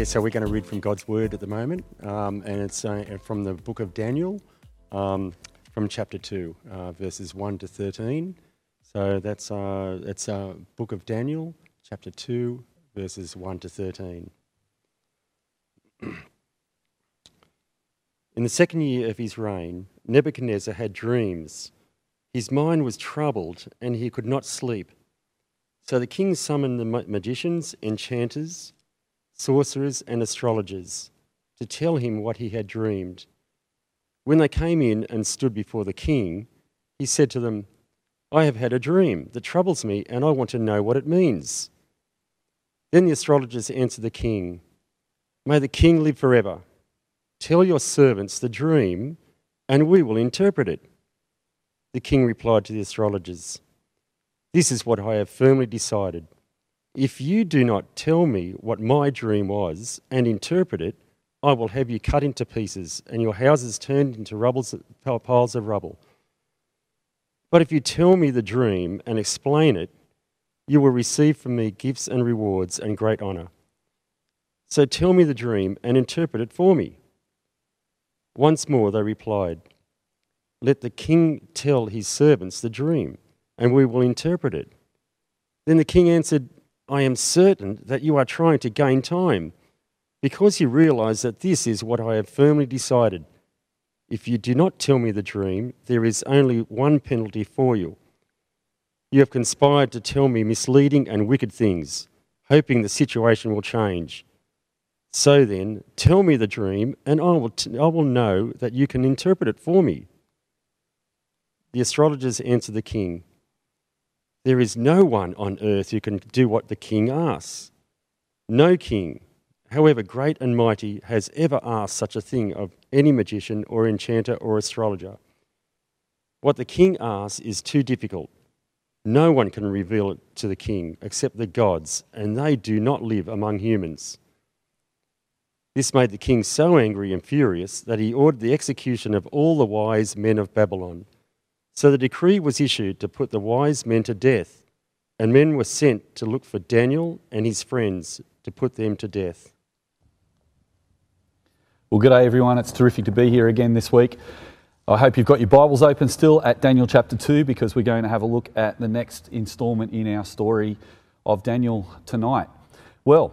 Yeah, so we're going to read from God's Word at the moment, um, and it's uh, from the book of Daniel, um, from chapter 2, uh, verses 1 to 13. So that's uh, that's uh, book of Daniel, chapter 2, verses 1 to 13. In the second year of his reign, Nebuchadnezzar had dreams. His mind was troubled, and he could not sleep. So the king summoned the magicians, enchanters, sorcerers, and astrologers to tell him what he had dreamed. When they came in and stood before the king, he said to them, I have had a dream that troubles me, and I want to know what it means. Then the astrologers answered the king, May the king live forever. Tell your servants the dream, and we will interpret it. The king replied to the astrologers, This is what I have firmly decided. If you do not tell me what my dream was and interpret it, I will have you cut into pieces and your houses turned into rubbles, piles of rubble. But if you tell me the dream and explain it, you will receive from me gifts and rewards and great honor. So tell me the dream and interpret it for me. Once more they replied, Let the king tell his servants the dream, and we will interpret it. Then the king answered, I am certain that you are trying to gain time, because you realize that this is what I have firmly decided. If you do not tell me the dream, there is only one penalty for you. You have conspired to tell me misleading and wicked things, hoping the situation will change. So then, tell me the dream, and I will, t- I will know that you can interpret it for me. The astrologers answered the king there is no one on earth who can do what the king asks. No king, however great and mighty, has ever asked such a thing of any magician or enchanter or astrologer. What the king asks is too difficult. No one can reveal it to the king except the gods, and they do not live among humans. This made the king so angry and furious that he ordered the execution of all the wise men of Babylon. So the decree was issued to put the wise men to death, and men were sent to look for Daniel and his friends to put them to death. Well, good day, everyone. It's terrific to be here again this week. I hope you've got your Bibles open still at Daniel chapter 2 because we're going to have a look at the next instalment in our story of Daniel tonight. Well,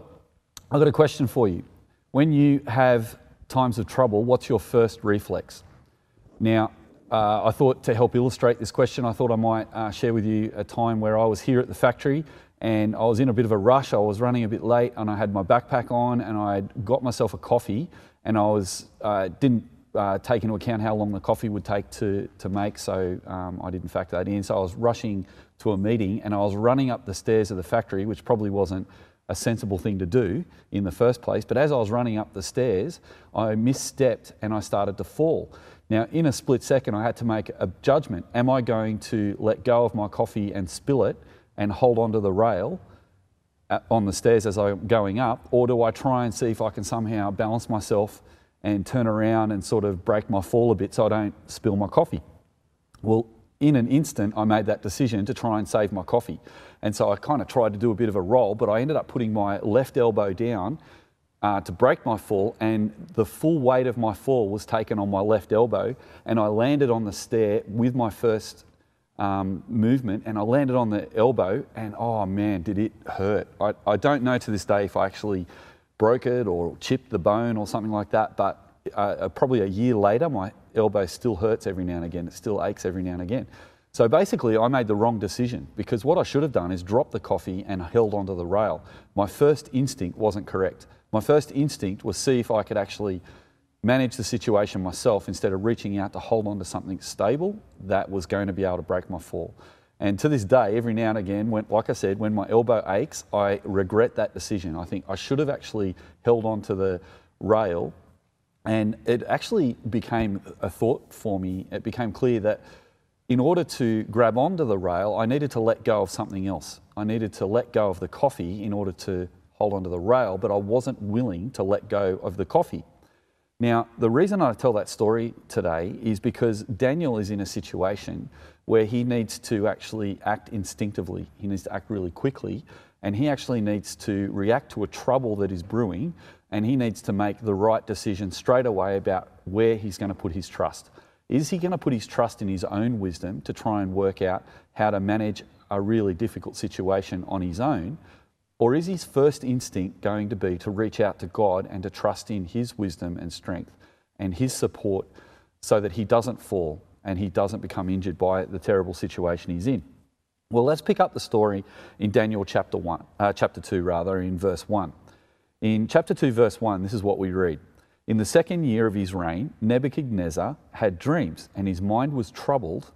I've got a question for you. When you have times of trouble, what's your first reflex? Now, uh, I thought to help illustrate this question, I thought I might uh, share with you a time where I was here at the factory and I was in a bit of a rush. I was running a bit late and I had my backpack on and I had got myself a coffee and I was uh, didn't uh, take into account how long the coffee would take to, to make, so um, I didn't factor that in. So I was rushing to a meeting and I was running up the stairs of the factory, which probably wasn't a sensible thing to do in the first place. But as I was running up the stairs, I misstepped and I started to fall. Now, in a split second, I had to make a judgment. Am I going to let go of my coffee and spill it and hold onto the rail uh, on the stairs as I'm going up, or do I try and see if I can somehow balance myself and turn around and sort of break my fall a bit so I don't spill my coffee? Well, in an instant, I made that decision to try and save my coffee. And so I kind of tried to do a bit of a roll, but I ended up putting my left elbow down uh, to break my fall, and the full weight of my fall was taken on my left elbow, and I landed on the stair with my first um, movement, and I landed on the elbow, and oh man, did it hurt! I, I don't know to this day if I actually broke it or chipped the bone or something like that, but uh, uh probably a year later, my elbow still hurts every now and again. It still aches every now and again. So basically, I made the wrong decision because what I should have done is dropped the coffee and held onto the rail. My first instinct wasn't correct. My first instinct was see if I could actually manage the situation myself instead of reaching out to hold on to something stable that was going to be able to break my fall. And to this day, every now and again, when, like I said, when my elbow aches, I regret that decision. I think I should have actually held on to the rail. And it actually became a thought for me. It became clear that in order to grab onto the rail, I needed to let go of something else. I needed to let go of the coffee in order to hold onto the rail, but I wasn't willing to let go of the coffee. Now, the reason I tell that story today is because Daniel is in a situation where he needs to actually act instinctively. He needs to act really quickly and he actually needs to react to a trouble that is brewing, and he needs to make the right decision straight away about where he's going to put his trust. Is he going to put his trust in his own wisdom to try and work out how to manage a really difficult situation on his own? Or is his first instinct going to be to reach out to God and to trust in his wisdom and strength and his support so that he doesn't fall and he doesn't become injured by the terrible situation he's in? Well, let's pick up the story in Daniel chapter 1, uh, chapter 2 rather, in verse 1. In chapter 2 verse 1, this is what we read. In the second year of his reign, Nebuchadnezzar had dreams, and his mind was troubled,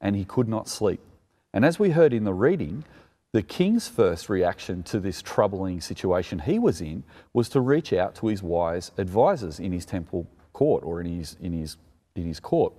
and he could not sleep. And as we heard in the reading, the king's first reaction to this troubling situation he was in was to reach out to his wise advisors in his temple court or in his, in his, in his court.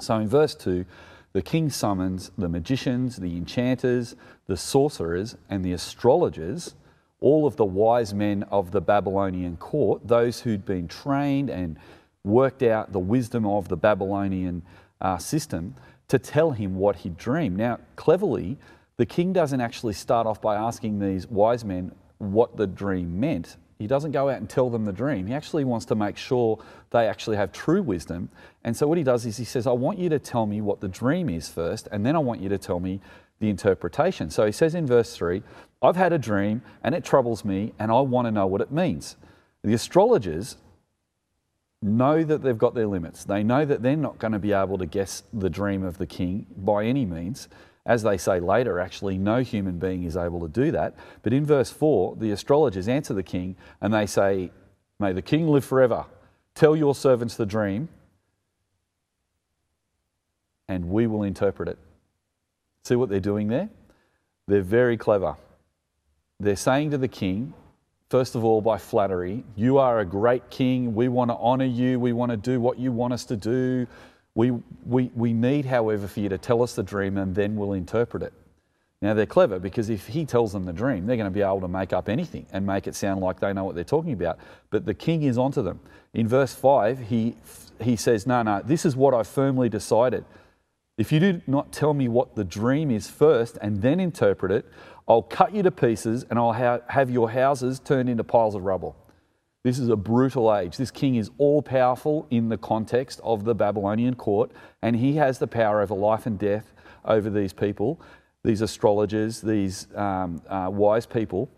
So in verse 2, the king summons the magicians, the enchanters, the sorcerers, and the astrologers all of the wise men of the Babylonian court, those who'd been trained and worked out the wisdom of the Babylonian uh, system, to tell him what he'd dreamed. Now, cleverly, the king doesn't actually start off by asking these wise men what the dream meant. He doesn't go out and tell them the dream. He actually wants to make sure they actually have true wisdom. And so, what he does is he says, I want you to tell me what the dream is first, and then I want you to tell me the interpretation. So he says in verse 3 I've had a dream and it troubles me and I want to know what it means. The astrologers know that they've got their limits. They know that they're not going to be able to guess the dream of the king by any means. As they say later, actually, no human being is able to do that. But in verse 4, the astrologers answer the king and they say, May the king live forever. Tell your servants the dream, and we will interpret it. See what they're doing there? They're very clever. They're saying to the king, first of all, by flattery, You are a great king. We want to honor you. We want to do what you want us to do. We, we, we need, however, for you to tell us the dream and then we'll interpret it. Now, they're clever because if he tells them the dream, they're going to be able to make up anything and make it sound like they know what they're talking about. But the king is onto them. In verse 5, he, he says, No, no, this is what I firmly decided. If you do not tell me what the dream is first and then interpret it, I'll cut you to pieces and I'll ha- have your houses turned into piles of rubble. This is a brutal age. This king is all powerful in the context of the Babylonian court, and he has the power over life and death over these people, these astrologers, these um, uh, wise people.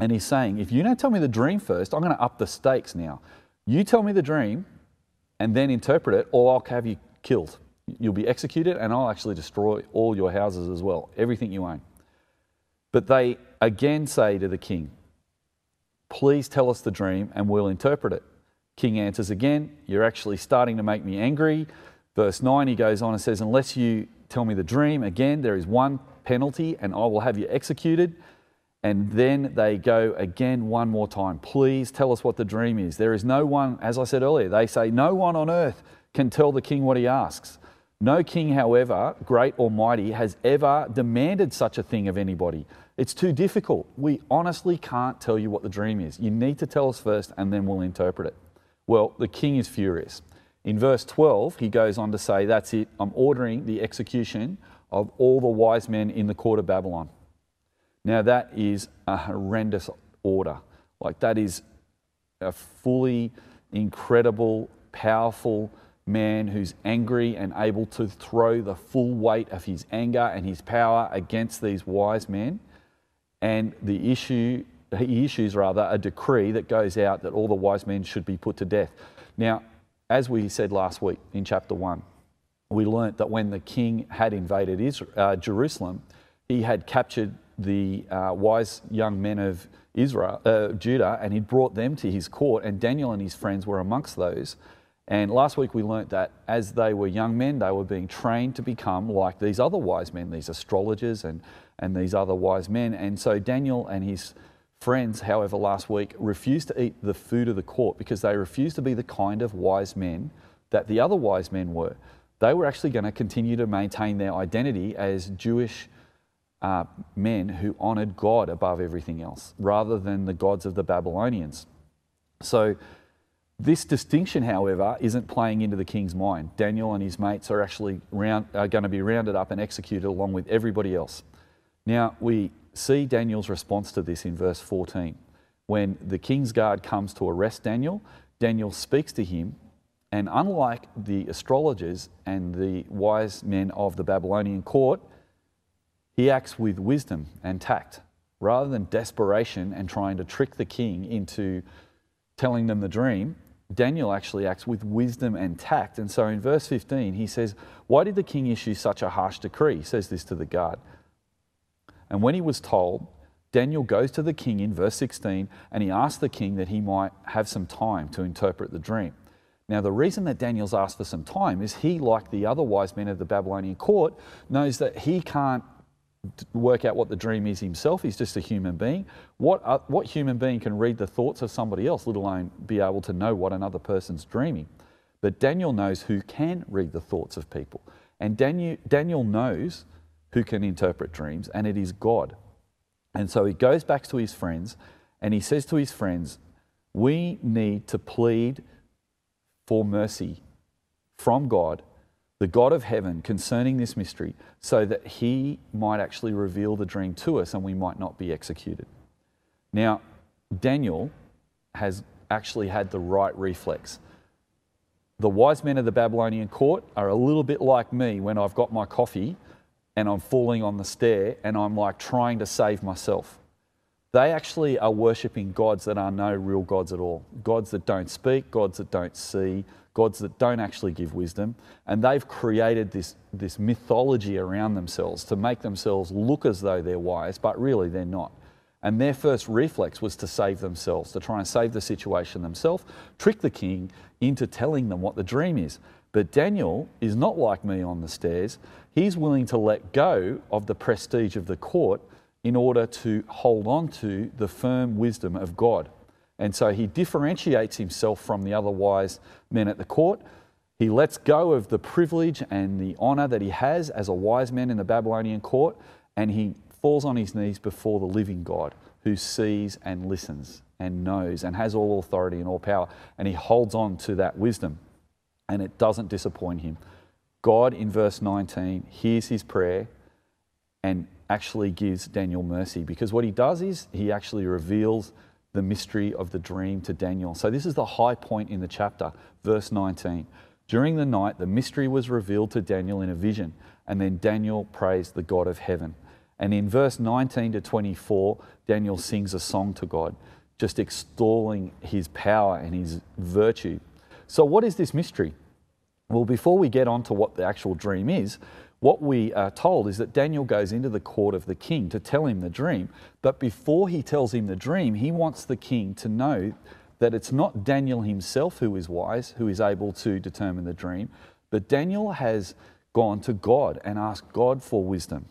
And he's saying, if you don't tell me the dream first, I'm going to up the stakes now. You tell me the dream and then interpret it, or I'll have you killed. You'll be executed, and I'll actually destroy all your houses as well, everything you own. But they again say to the king, Please tell us the dream and we'll interpret it. King answers again, You're actually starting to make me angry. Verse 9, he goes on and says, Unless you tell me the dream, again, there is one penalty and I will have you executed. And then they go again one more time. Please tell us what the dream is. There is no one, as I said earlier, they say, No one on earth can tell the king what he asks. No king, however, great or mighty, has ever demanded such a thing of anybody. It's too difficult. We honestly can't tell you what the dream is. You need to tell us first, and then we'll interpret it. Well, the king is furious. In verse 12, he goes on to say, That's it, I'm ordering the execution of all the wise men in the court of Babylon. Now, that is a horrendous order. Like, that is a fully incredible, powerful, man who's angry and able to throw the full weight of his anger and his power against these wise men. And the issue, he issues rather a decree that goes out that all the wise men should be put to death. Now, as we said last week in chapter 1, we learnt that when the king had invaded Israel, uh, Jerusalem, he had captured the uh, wise young men of Israel, uh, Judah, and he'd brought them to his court, and Daniel and his friends were amongst those. And last week we learnt that as they were young men, they were being trained to become like these other wise men, these astrologers and, and these other wise men. And so Daniel and his friends, however, last week refused to eat the food of the court because they refused to be the kind of wise men that the other wise men were. They were actually going to continue to maintain their identity as Jewish uh, men who honoured God above everything else, rather than the gods of the Babylonians. So this distinction, however, isn't playing into the king's mind. Daniel and his mates are actually round, are going to be rounded up and executed along with everybody else. Now, we see Daniel's response to this in verse 14. When the king's guard comes to arrest Daniel, Daniel speaks to him, and unlike the astrologers and the wise men of the Babylonian court, he acts with wisdom and tact rather than desperation and trying to trick the king into telling them the dream. Daniel actually acts with wisdom and tact. And so in verse 15, he says, Why did the king issue such a harsh decree? He says this to the guard. And when he was told, Daniel goes to the king in verse 16 and he asks the king that he might have some time to interpret the dream. Now, the reason that Daniel's asked for some time is he, like the other wise men of the Babylonian court, knows that he can't work out what the dream is himself. He's just a human being. What, uh, what human being can read the thoughts of somebody else, let alone be able to know what another person's dreaming? But Daniel knows who can read the thoughts of people. And Daniel, Daniel knows who can interpret dreams, and it is God. And so he goes back to his friends and he says to his friends, We need to plead for mercy from God, the God of heaven, concerning this mystery, so that he might actually reveal the dream to us and we might not be executed. Now, Daniel has actually had the right reflex. The wise men of the Babylonian court are a little bit like me when I've got my coffee and I'm falling on the stair and I'm like trying to save myself. They actually are worshipping gods that are no real gods at all. Gods that don't speak, gods that don't see, gods that don't actually give wisdom. And they've created this, this mythology around themselves to make themselves look as though they're wise, but really they're not. And their first reflex was to save themselves, to try and save the situation themselves, trick the king into telling them what the dream is. But Daniel is not like me on the stairs. He's willing to let go of the prestige of the court in order to hold on to the firm wisdom of God. And so he differentiates himself from the other wise men at the court. He lets go of the privilege and the honor that he has as a wise man in the Babylonian court, and he falls on his knees before the living God who sees and listens and knows and has all authority and all power. And he holds on to that wisdom and it doesn't disappoint him. God, in verse 19, hears his prayer and actually gives Daniel mercy because what he does is he actually reveals the mystery of the dream to Daniel. So, this is the high point in the chapter, verse 19. During the night, the mystery was revealed to Daniel in a vision, and then Daniel praised the God of heaven. And in verse 19 to 24, Daniel sings a song to God, just extolling his power and his virtue. So, what is this mystery? Well, before we get on to what the actual dream is, what we are told is that Daniel goes into the court of the king to tell him the dream. But before he tells him the dream, he wants the king to know that it's not Daniel himself who is wise, who is able to determine the dream, but Daniel has gone to God and asked God for wisdom.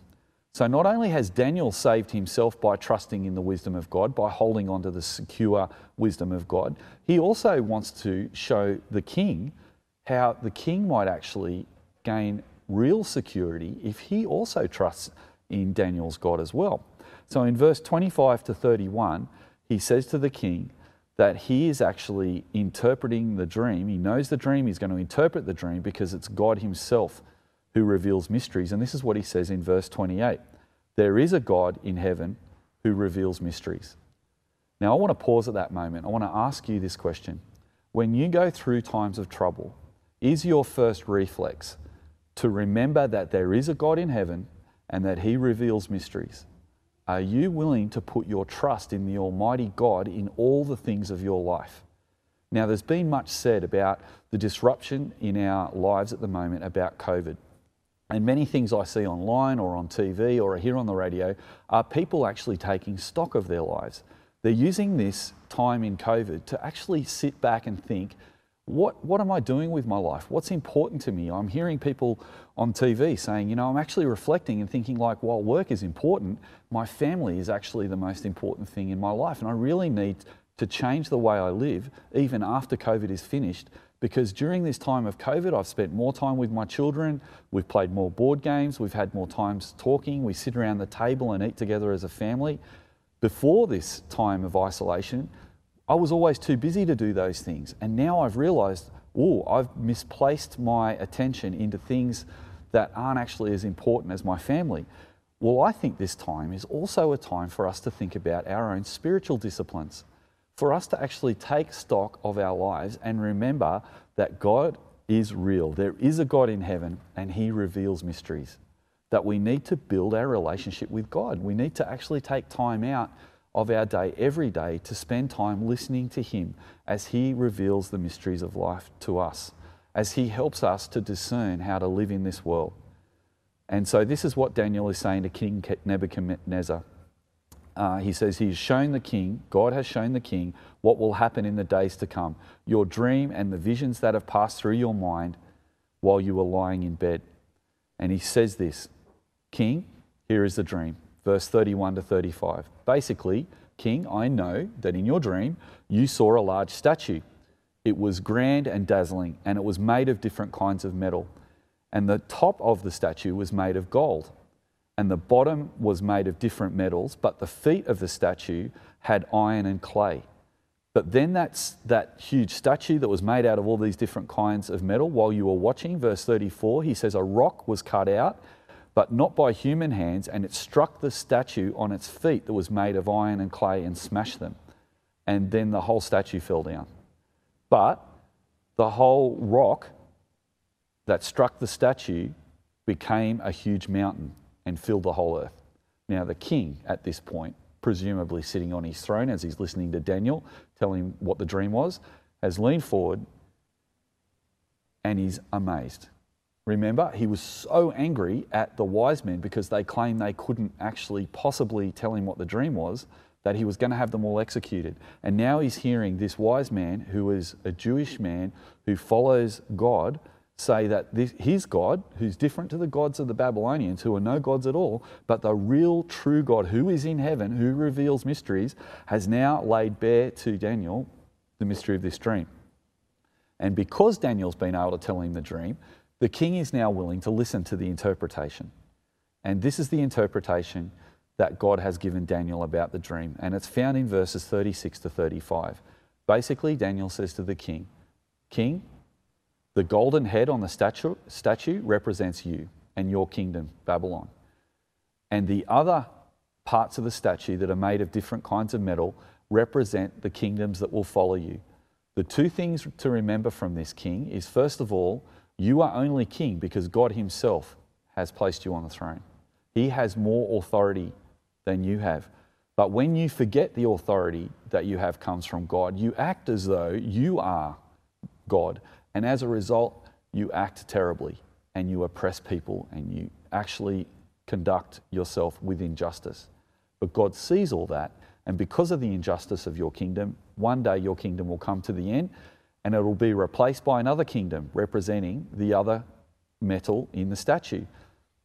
So not only has Daniel saved himself by trusting in the wisdom of God, by holding on to the secure wisdom of God, he also wants to show the king how the king might actually gain real security if he also trusts in Daniel's God as well. So in verse 25 to 31, he says to the king that he is actually interpreting the dream. He knows the dream, he's going to interpret the dream because it's God himself who reveals mysteries. And this is what he says in verse 28 There is a God in heaven who reveals mysteries. Now, I want to pause at that moment. I want to ask you this question. When you go through times of trouble, is your first reflex to remember that there is a God in heaven and that He reveals mysteries? Are you willing to put your trust in the Almighty God in all the things of your life? Now, there's been much said about the disruption in our lives at the moment about COVID. And many things I see online or on TV or here on the radio are people actually taking stock of their lives. They're using this time in COVID to actually sit back and think, what, what am I doing with my life? What's important to me? I'm hearing people on TV saying, you know, I'm actually reflecting and thinking, like, while work is important, my family is actually the most important thing in my life. And I really need to change the way I live, even after COVID is finished, because during this time of COVID, I've spent more time with my children, we've played more board games, we've had more times talking, we sit around the table and eat together as a family. Before this time of isolation, I was always too busy to do those things. And now I've realized, oh, I've misplaced my attention into things that aren't actually as important as my family. Well, I think this time is also a time for us to think about our own spiritual disciplines, for us to actually take stock of our lives and remember that God is real. There is a God in heaven and He reveals mysteries. That we need to build our relationship with God. We need to actually take time out of our day every day to spend time listening to Him as He reveals the mysteries of life to us, as He helps us to discern how to live in this world. And so, this is what Daniel is saying to King Nebuchadnezzar. Uh, he says, He has shown the king, God has shown the king, what will happen in the days to come. Your dream and the visions that have passed through your mind while you were lying in bed. And he says this King, here is the dream. Verse 31 to 35. Basically, King, I know that in your dream you saw a large statue. It was grand and dazzling, and it was made of different kinds of metal. And the top of the statue was made of gold and the bottom was made of different metals, but the feet of the statue had iron and clay. But then that's that huge statue that was made out of all these different kinds of metal, while you were watching, verse 34, he says, A rock was cut out, but not by human hands, and it struck the statue on its feet that was made of iron and clay and smashed them. And then the whole statue fell down. But the whole rock that struck the statue became a huge mountain and filled the whole earth. Now, the king at this point, presumably sitting on his throne as he's listening to Daniel tell him what the dream was, has leaned forward and he's amazed. Remember, he was so angry at the wise men because they claimed they couldn't actually possibly tell him what the dream was that he was going to have them all executed. And now he's hearing this wise man, who is a Jewish man who follows God, say that this, his God, who's different to the gods of the Babylonians, who are no gods at all, but the real true God who is in heaven, who reveals mysteries, has now laid bare to Daniel the mystery of this dream. And because Daniel's been able to tell him the dream, the king is now willing to listen to the interpretation. And this is the interpretation that God has given Daniel about the dream. And it's found in verses 36 to 35. Basically, Daniel says to the king, King, the golden head on the statue, statue represents you and your kingdom, Babylon. And the other parts of the statue that are made of different kinds of metal represent the kingdoms that will follow you. The two things to remember from this king is first of all, you are only king because God Himself has placed you on the throne. He has more authority than you have. But when you forget the authority that you have comes from God, you act as though you are God and as a result, you act terribly and you oppress people and you actually conduct yourself with injustice. But God sees all that, and because of the injustice of your kingdom, one day your kingdom will come to the end and it will be replaced by another kingdom representing the other metal in the statue.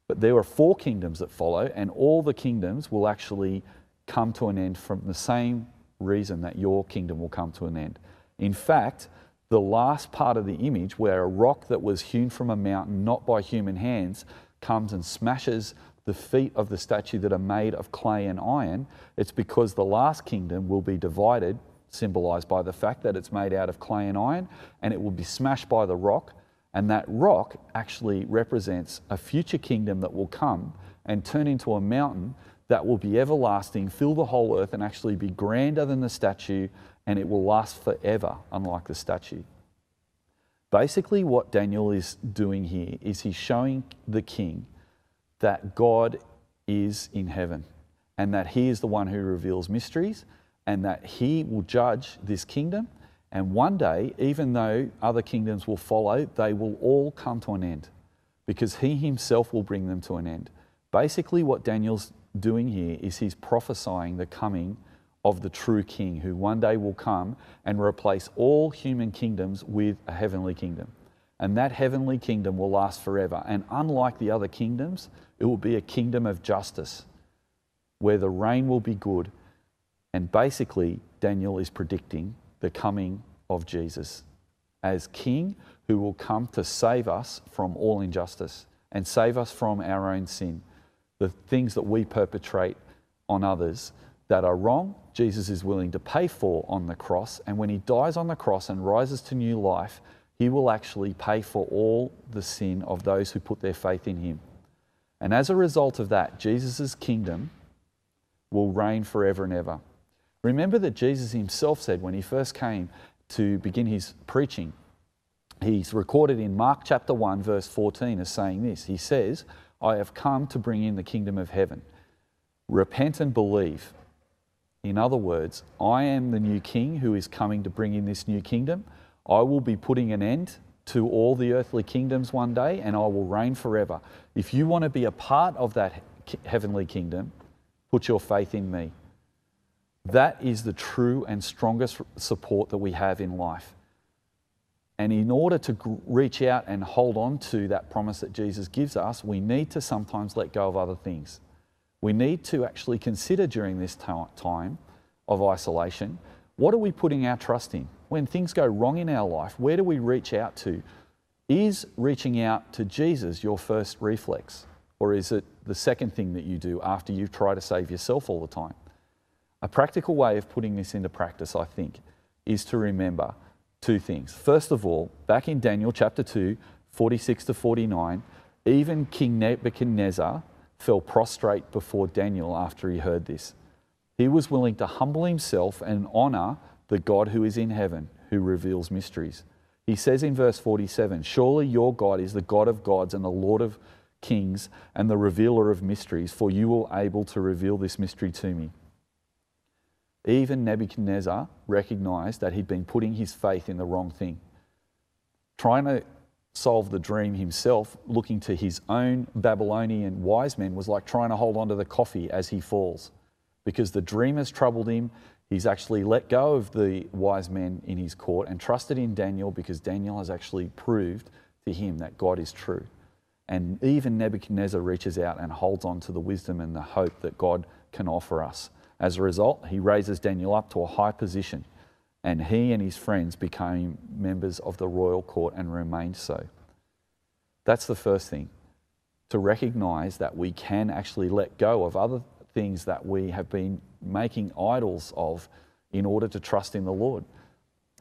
But there are four kingdoms that follow, and all the kingdoms will actually come to an end from the same reason that your kingdom will come to an end. In fact, the last part of the image, where a rock that was hewn from a mountain, not by human hands, comes and smashes the feet of the statue that are made of clay and iron, it's because the last kingdom will be divided, symbolized by the fact that it's made out of clay and iron, and it will be smashed by the rock. And that rock actually represents a future kingdom that will come and turn into a mountain that will be everlasting, fill the whole earth, and actually be grander than the statue and it will last forever, unlike the statue. Basically, what Daniel is doing here is he's showing the king that God is in heaven and that he is the one who reveals mysteries and that he will judge this kingdom. And one day, even though other kingdoms will follow, they will all come to an end because he himself will bring them to an end. Basically, what Daniel's doing here is he's prophesying the coming of the true king who one day will come and replace all human kingdoms with a heavenly kingdom. And that heavenly kingdom will last forever. And unlike the other kingdoms, it will be a kingdom of justice where the reign will be good. And basically, Daniel is predicting the coming of Jesus as king who will come to save us from all injustice and save us from our own sin, the things that we perpetrate on others that are wrong, Jesus is willing to pay for on the cross. And when he dies on the cross and rises to new life, he will actually pay for all the sin of those who put their faith in him. And as a result of that, Jesus' kingdom will reign forever and ever. Remember that Jesus himself said when he first came to begin his preaching, he's recorded in Mark chapter 1, verse 14, as saying this He says, I have come to bring in the kingdom of heaven. Repent and believe. In other words, I am the new king who is coming to bring in this new kingdom. I will be putting an end to all the earthly kingdoms one day and I will reign forever. If you want to be a part of that heavenly kingdom, put your faith in me. That is the true and strongest support that we have in life. And in order to reach out and hold on to that promise that Jesus gives us, we need to sometimes let go of other things. We need to actually consider during this time of isolation what are we putting our trust in? When things go wrong in our life, where do we reach out to? Is reaching out to Jesus your first reflex? Or is it the second thing that you do after you try to save yourself all the time? A practical way of putting this into practice, I think, is to remember two things. First of all, back in Daniel chapter 2, 46 to 49, even King Nebuchadnezzar fell prostrate before Daniel after he heard this. He was willing to humble himself and honor the God who is in heaven, who reveals mysteries. He says in verse 47 Surely your God is the God of gods and the Lord of kings and the revealer of mysteries, for you were able to reveal this mystery to me. Even Nebuchadnezzar recognized that he'd been putting his faith in the wrong thing. Trying to solve the dream himself, looking to his own Babylonian wise men, was like trying to hold on to the coffee as he falls. Because the dream has troubled him, he's actually let go of the wise men in his court and trusted in Daniel because Daniel has actually proved to him that God is true. And even Nebuchadnezzar reaches out and holds on to the wisdom and the hope that God can offer us. As a result, he raises Daniel up to a high position, and he and his friends became members of the royal court and remained so. That's the first thing to recognize that we can actually let go of other things that we have been making idols of in order to trust in the Lord.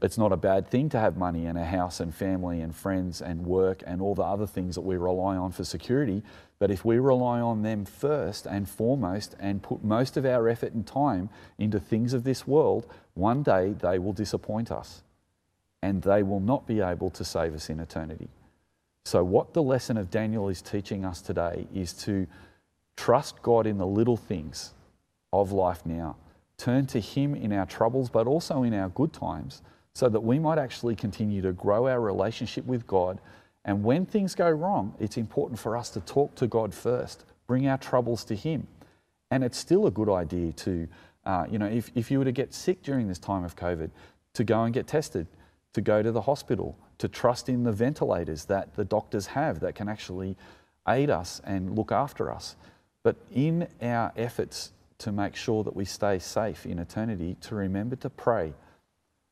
It's not a bad thing to have money and a house and family and friends and work and all the other things that we rely on for security. But if we rely on them first and foremost and put most of our effort and time into things of this world, one day they will disappoint us and they will not be able to save us in eternity. So, what the lesson of Daniel is teaching us today is to trust God in the little things of life now, turn to Him in our troubles, but also in our good times so that we might actually continue to grow our relationship with God. And when things go wrong, it's important for us to talk to God first, bring our troubles to Him. And it's still a good idea to, uh, you know, if, if you were to get sick during this time of COVID, to go and get tested, to go to the hospital, to trust in the ventilators that the doctors have that can actually aid us and look after us. But in our efforts to make sure that we stay safe in eternity, to remember to pray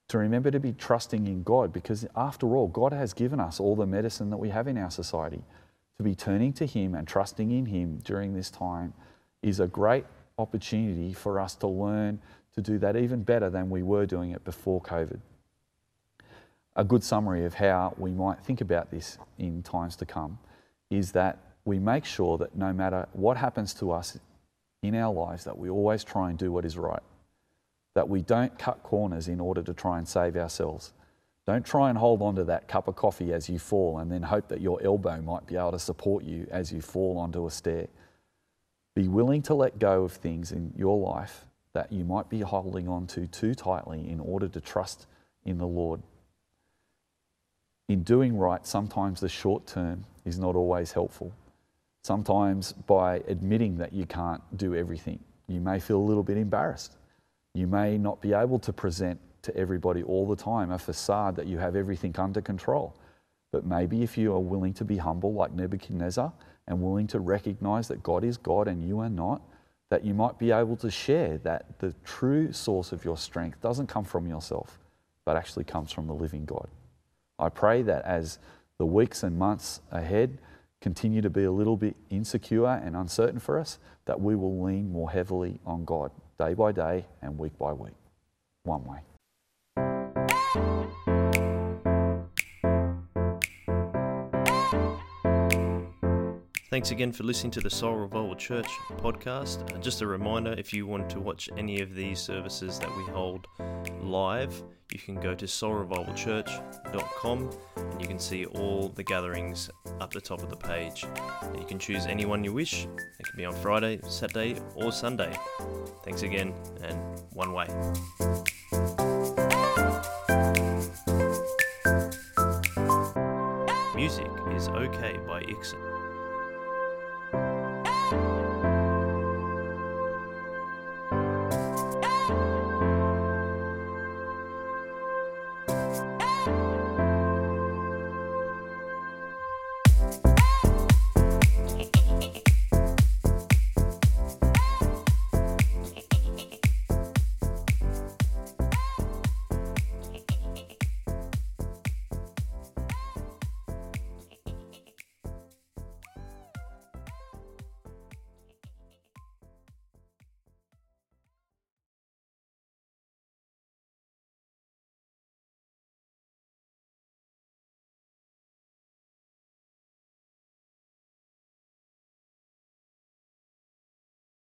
to remember to be trusting in God because, after all, God has given us all the medicine that we have in our society. To be turning to Him and trusting in Him during this time is a great opportunity for us to learn to do that even better than we were doing it before COVID. A good summary of how we might think about this in times to come is that we make sure that no matter what happens to us in our lives, that we always try and do what is right that we don't cut corners in order to try and save ourselves. Don't try and hold on to that cup of coffee as you fall and then hope that your elbow might be able to support you as you fall onto a stair. Be willing to let go of things in your life that you might be holding on to too tightly in order to trust in the Lord. In doing right, sometimes the short term is not always helpful. Sometimes by admitting that you can't do everything, you may feel a little bit embarrassed. You may not be able to present to everybody all the time a facade that you have everything under control. But maybe if you are willing to be humble like Nebuchadnezzar and willing to recognize that God is God and you are not, that you might be able to share that the true source of your strength doesn't come from yourself, but actually comes from the living God. I pray that as the weeks and months ahead continue to be a little bit insecure and uncertain for us, that we will lean more heavily on God day by day and week by week. One way. thanks again for listening to the Soul Revival Church podcast. Just a reminder if you want to watch any of these services that we hold live, you can go to soulrevivalchurch.com and you can see all the gatherings up the top of the page. You can choose any one you wish. It can be on Friday, Saturday, or Sunday. Thanks again, and one way. Music is Okay by Ixon.